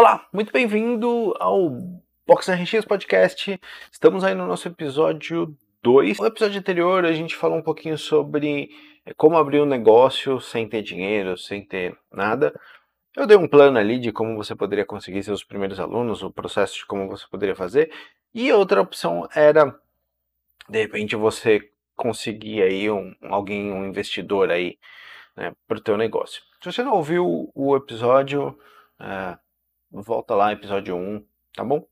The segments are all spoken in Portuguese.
Olá, muito bem-vindo ao Box RX Podcast. Estamos aí no nosso episódio 2. No episódio anterior a gente falou um pouquinho sobre eh, como abrir um negócio sem ter dinheiro, sem ter nada. Eu dei um plano ali de como você poderia conseguir seus primeiros alunos, o processo de como você poderia fazer. E outra opção era, de repente, você conseguir aí um, alguém, um investidor aí né, para o teu negócio. Se você não ouviu o episódio, uh, volta lá, episódio 1, tá bom?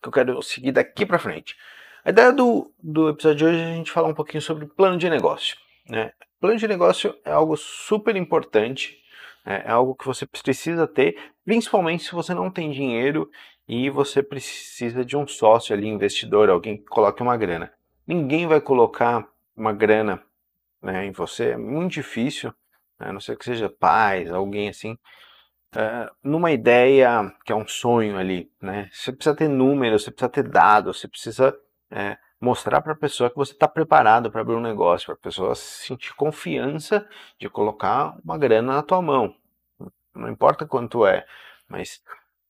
Que eu quero seguir daqui para frente. A ideia do, do episódio de hoje é a gente falar um pouquinho sobre plano de negócio. Né? Plano de negócio é algo super importante, né? é algo que você precisa ter, principalmente se você não tem dinheiro e você precisa de um sócio ali, investidor, alguém que coloque uma grana. Ninguém vai colocar uma grana né, em você, é muito difícil, né, a não ser que seja pais, alguém assim, numa ideia que é um sonho ali. Né, você precisa ter números, você precisa ter dados, você precisa é, mostrar para a pessoa que você está preparado para abrir um negócio, para a pessoa sentir confiança de colocar uma grana na tua mão. Não importa quanto é, mas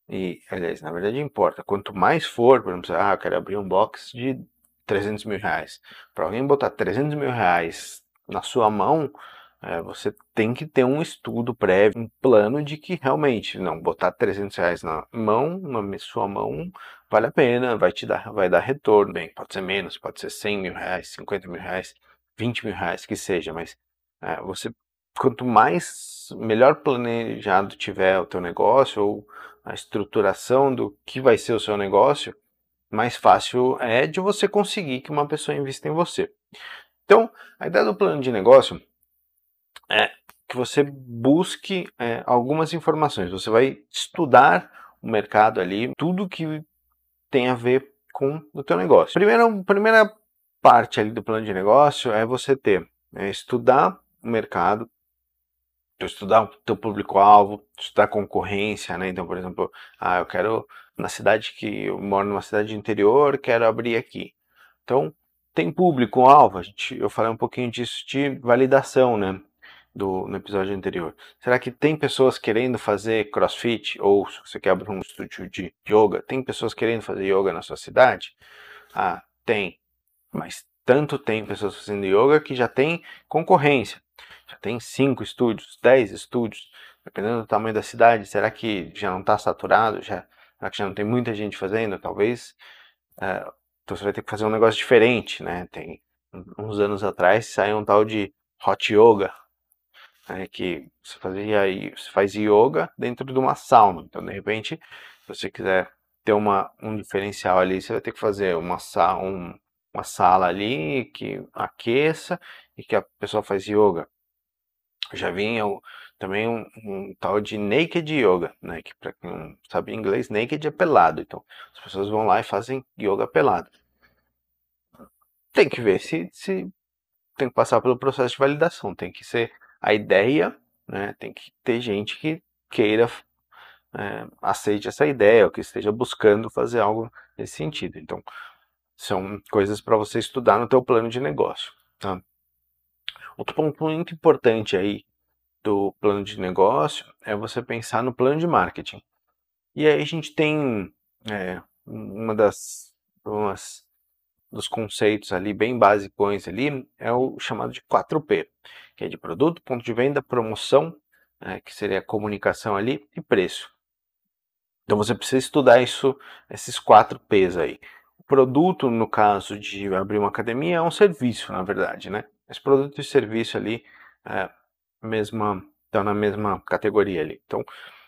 e, aliás, na verdade importa. Quanto mais for, por exemplo, ah, eu quero abrir um box de 300 mil reais. Para alguém botar 300 mil reais na sua mão, é, você tem que ter um estudo prévio, um plano de que realmente, não, botar 300 reais na mão, na sua mão, vale a pena, vai te dar, vai dar retorno. Bem, pode ser menos, pode ser 100 mil reais, 50 mil reais, 20 mil reais, que seja, mas é, você, quanto mais, melhor planejado tiver o teu negócio, ou a estruturação do que vai ser o seu negócio, mais fácil é de você conseguir que uma pessoa invista em você. Então, a ideia do plano de negócio é que você busque é, algumas informações. Você vai estudar o mercado ali, tudo que tem a ver com o teu negócio. Primeira, primeira parte ali do plano de negócio é você ter, é, estudar o mercado, estudar o teu público-alvo, estudar concorrência, né? Então, por exemplo, ah, eu quero na cidade que eu moro numa cidade interior, quero abrir aqui. Então, tem público-alvo, eu falei um pouquinho disso de validação, né? Do, no episódio anterior. Será que tem pessoas querendo fazer crossfit? Ou se você quer abrir um estúdio de yoga, tem pessoas querendo fazer yoga na sua cidade? Ah, tem. Mas tanto tem pessoas fazendo yoga que já tem concorrência. Já tem 5 estúdios, 10 estúdios, dependendo do tamanho da cidade. Será que já não está saturado? Já Será que já não tem muita gente fazendo? Talvez. Uh, então você vai ter que fazer um negócio diferente, né? Tem uns anos atrás saiu um tal de hot yoga, né? que você fazia você faz yoga dentro de uma sauna. Então de repente, se você quiser ter uma, um diferencial ali, você vai ter que fazer uma, um, uma sala ali que aqueça e que a pessoa faz yoga. Já vinha também um, um, tal de naked yoga, né? Que para quem não sabe inglês, naked é pelado. Então as pessoas vão lá e fazem yoga pelado. Tem que ver se, se tem que passar pelo processo de validação, tem que ser a ideia, né? Tem que ter gente que queira é, aceite essa ideia, ou que esteja buscando fazer algo nesse sentido. Então são coisas para você estudar no teu plano de negócio. Tá? Outro ponto muito importante aí do plano de negócio é você pensar no plano de marketing. E aí a gente tem é, uma das umas, dos conceitos ali bem basicões ali é o chamado de 4P, que é de produto, ponto de venda, promoção, é, que seria a comunicação ali e preço. Então você precisa estudar isso, esses quatro P's aí. O produto, no caso de abrir uma academia, é um serviço, na verdade, né? Esse produto e serviço ali é, mesma, estão na mesma categoria ali. Então,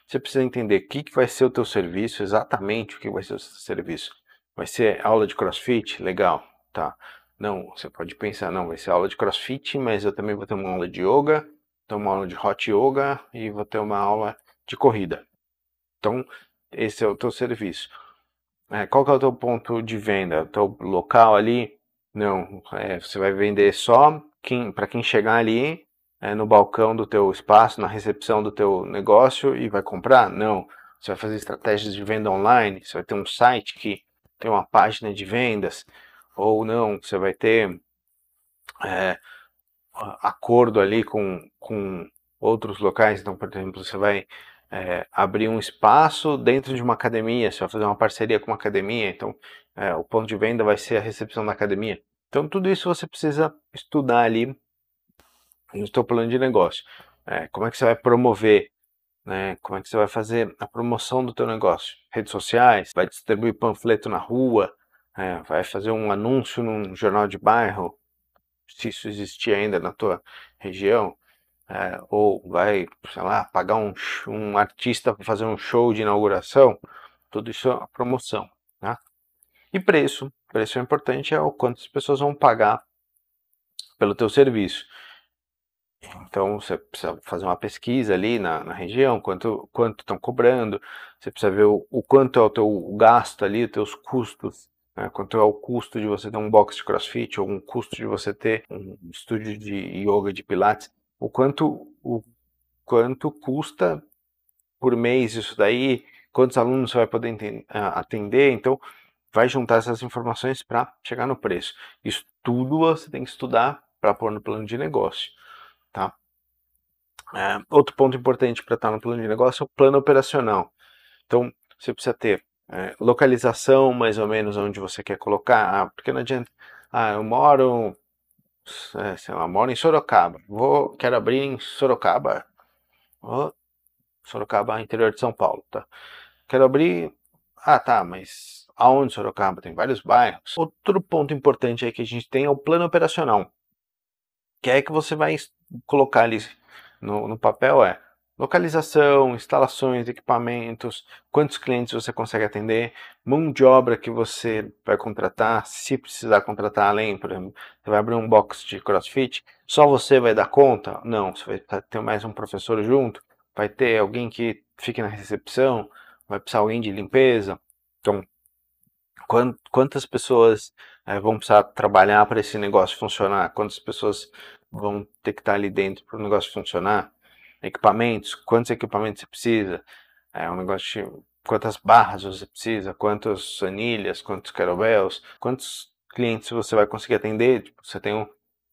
você precisa entender o que, que vai ser o teu serviço, exatamente o que vai ser o seu serviço. Vai ser aula de crossfit? Legal, tá. Não, você pode pensar, não, vai ser aula de crossfit, mas eu também vou ter uma aula de yoga, ter uma aula de hot yoga e vou ter uma aula de corrida. Então, esse é o teu serviço. É, qual que é o teu ponto de venda? O teu local ali? Não, é, você vai vender só para quem chegar ali é, no balcão do teu espaço, na recepção do teu negócio e vai comprar? Não. Você vai fazer estratégias de venda online, você vai ter um site que tem uma página de vendas, ou não, você vai ter é, acordo ali com, com outros locais, então, por exemplo, você vai é, abrir um espaço dentro de uma academia, você vai fazer uma parceria com uma academia, então é, o ponto de venda vai ser a recepção da academia. Então tudo isso você precisa estudar ali no seu plano de negócio. É, como é que você vai promover, né? como é que você vai fazer a promoção do teu negócio? Redes sociais, vai distribuir panfleto na rua, é, vai fazer um anúncio num jornal de bairro, se isso existir ainda na tua região, é, ou vai, sei lá, pagar um, um artista para fazer um show de inauguração, tudo isso é promoção. Tá? E preço, preço é importante, é o quanto as pessoas vão pagar pelo teu serviço. Então você precisa fazer uma pesquisa ali na, na região, quanto quanto estão cobrando, você precisa ver o, o, quanto é o teu gasto ali, os teus custos, né? quanto é o custo de você ter um box de crossfit, ou um custo de você ter um estúdio de yoga, de pilates, o quanto, o quanto custa por mês isso daí, quantos alunos você vai poder atender, então vai juntar essas informações para chegar no preço. Isso tudo você tem que estudar para pôr no plano de negócio. Tá? É, outro ponto importante para estar no plano de negócio é o plano operacional. Então, você precisa ter é, localização mais ou menos onde você quer colocar, ah, porque não adianta, ah, eu moro, é, sei lá, moro em Sorocaba, vou, quero abrir em Sorocaba, oh, Sorocaba, interior de São Paulo, tá? Quero abrir, ah tá, mas aonde Sorocaba? Tem vários bairros. Outro ponto importante aí que a gente tem é o plano operacional, que é que você vai colocar ali no, no papel é localização, instalações, equipamentos, quantos clientes você consegue atender, mão de obra que você vai contratar, se precisar contratar além, por exemplo, você vai abrir um box de CrossFit, só você vai dar conta? Não, você vai ter mais um professor junto, vai ter alguém que fique na recepção, vai precisar alguém de limpeza. Então, quantas pessoas é, vão precisar trabalhar para esse negócio funcionar? Quantas pessoas vão ter que estar ali dentro para o negócio funcionar. Equipamentos, quantos equipamentos você precisa? É um negócio de quantas barras você precisa, quantas anilhas, quantos kettlebells, quantos clientes você vai conseguir atender. Tipo, você tem um,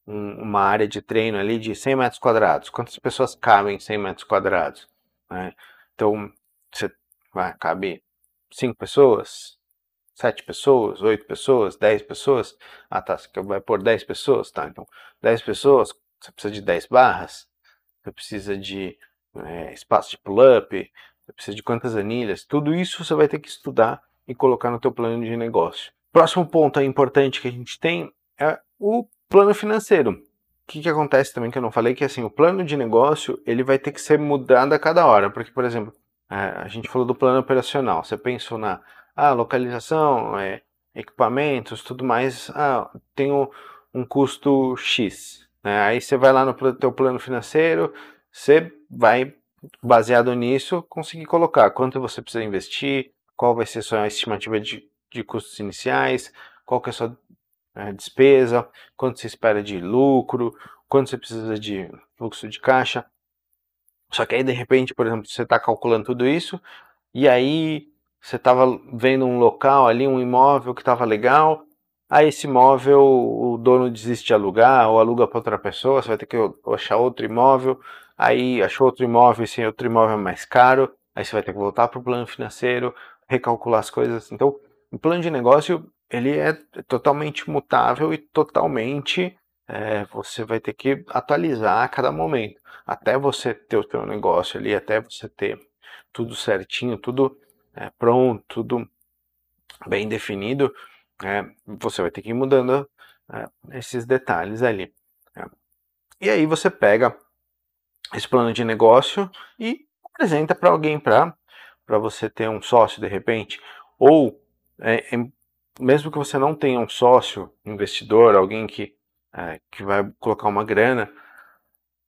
um, uma área de treino ali de 100 metros quadrados. Quantas pessoas cabem em 100 metros quadrados? Né? Então, você vai, cabe 5 pessoas, sete pessoas, oito pessoas, dez pessoas. Ah, tá, você vai pôr dez pessoas, tá? Então, dez pessoas, você precisa de dez barras, você precisa de é, espaço de pull-up, você precisa de quantas anilhas. Tudo isso você vai ter que estudar e colocar no teu plano de negócio. Próximo ponto importante que a gente tem é o plano financeiro. O que, que acontece também que eu não falei que assim o plano de negócio ele vai ter que ser mudado a cada hora, porque por exemplo é, a gente falou do plano operacional. Você pensou na ah, localização, é, equipamentos, tudo mais, ah, tem um, um custo X. Né? Aí você vai lá no teu plano financeiro, você vai, baseado nisso, conseguir colocar quanto você precisa investir, qual vai ser a sua estimativa de, de custos iniciais, qual que é a sua é, despesa, quanto você espera de lucro, quanto você precisa de fluxo de caixa. Só que aí, de repente, por exemplo, você está calculando tudo isso, e aí você estava vendo um local ali, um imóvel que estava legal, aí esse imóvel o dono desiste de alugar ou aluga para outra pessoa, você vai ter que achar outro imóvel, aí achou outro imóvel, esse outro imóvel é mais caro, aí você vai ter que voltar para o plano financeiro, recalcular as coisas. Então, o plano de negócio ele é totalmente mutável e totalmente é, você vai ter que atualizar a cada momento, até você ter o seu negócio ali, até você ter tudo certinho, tudo é, pronto, tudo bem definido, é, você vai ter que ir mudando é, esses detalhes ali. É. E aí você pega esse plano de negócio e apresenta para alguém para você ter um sócio de repente, ou é, mesmo que você não tenha um sócio, investidor, alguém que, é, que vai colocar uma grana,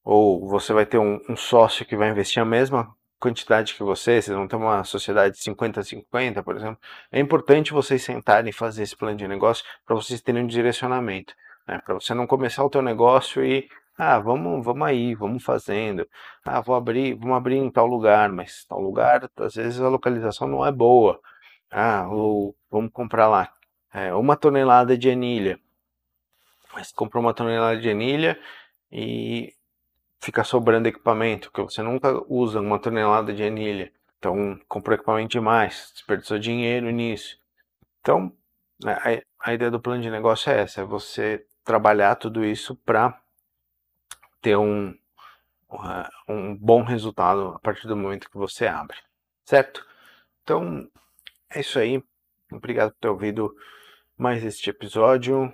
ou você vai ter um, um sócio que vai investir a mesma quantidade que você, vocês vão ter uma sociedade 50-50, por exemplo, é importante vocês sentarem e fazer esse plano de negócio para vocês terem um direcionamento, né? para você não começar o teu negócio e ah, vamos, vamos aí, vamos fazendo. Ah, vou abrir, vamos abrir em tal lugar, mas tal lugar, às vezes a localização não é boa. Ah, ou vamos comprar lá é, uma tonelada de anilha. Mas comprou uma tonelada de anilha e fica sobrando equipamento, que você nunca usa uma tonelada de anilha. Então, comprou equipamento demais, desperdiçou dinheiro nisso. Então, a, a ideia do plano de negócio é essa: é você trabalhar tudo isso para ter um, um bom resultado a partir do momento que você abre, certo? Então, é isso aí. Obrigado por ter ouvido mais este episódio.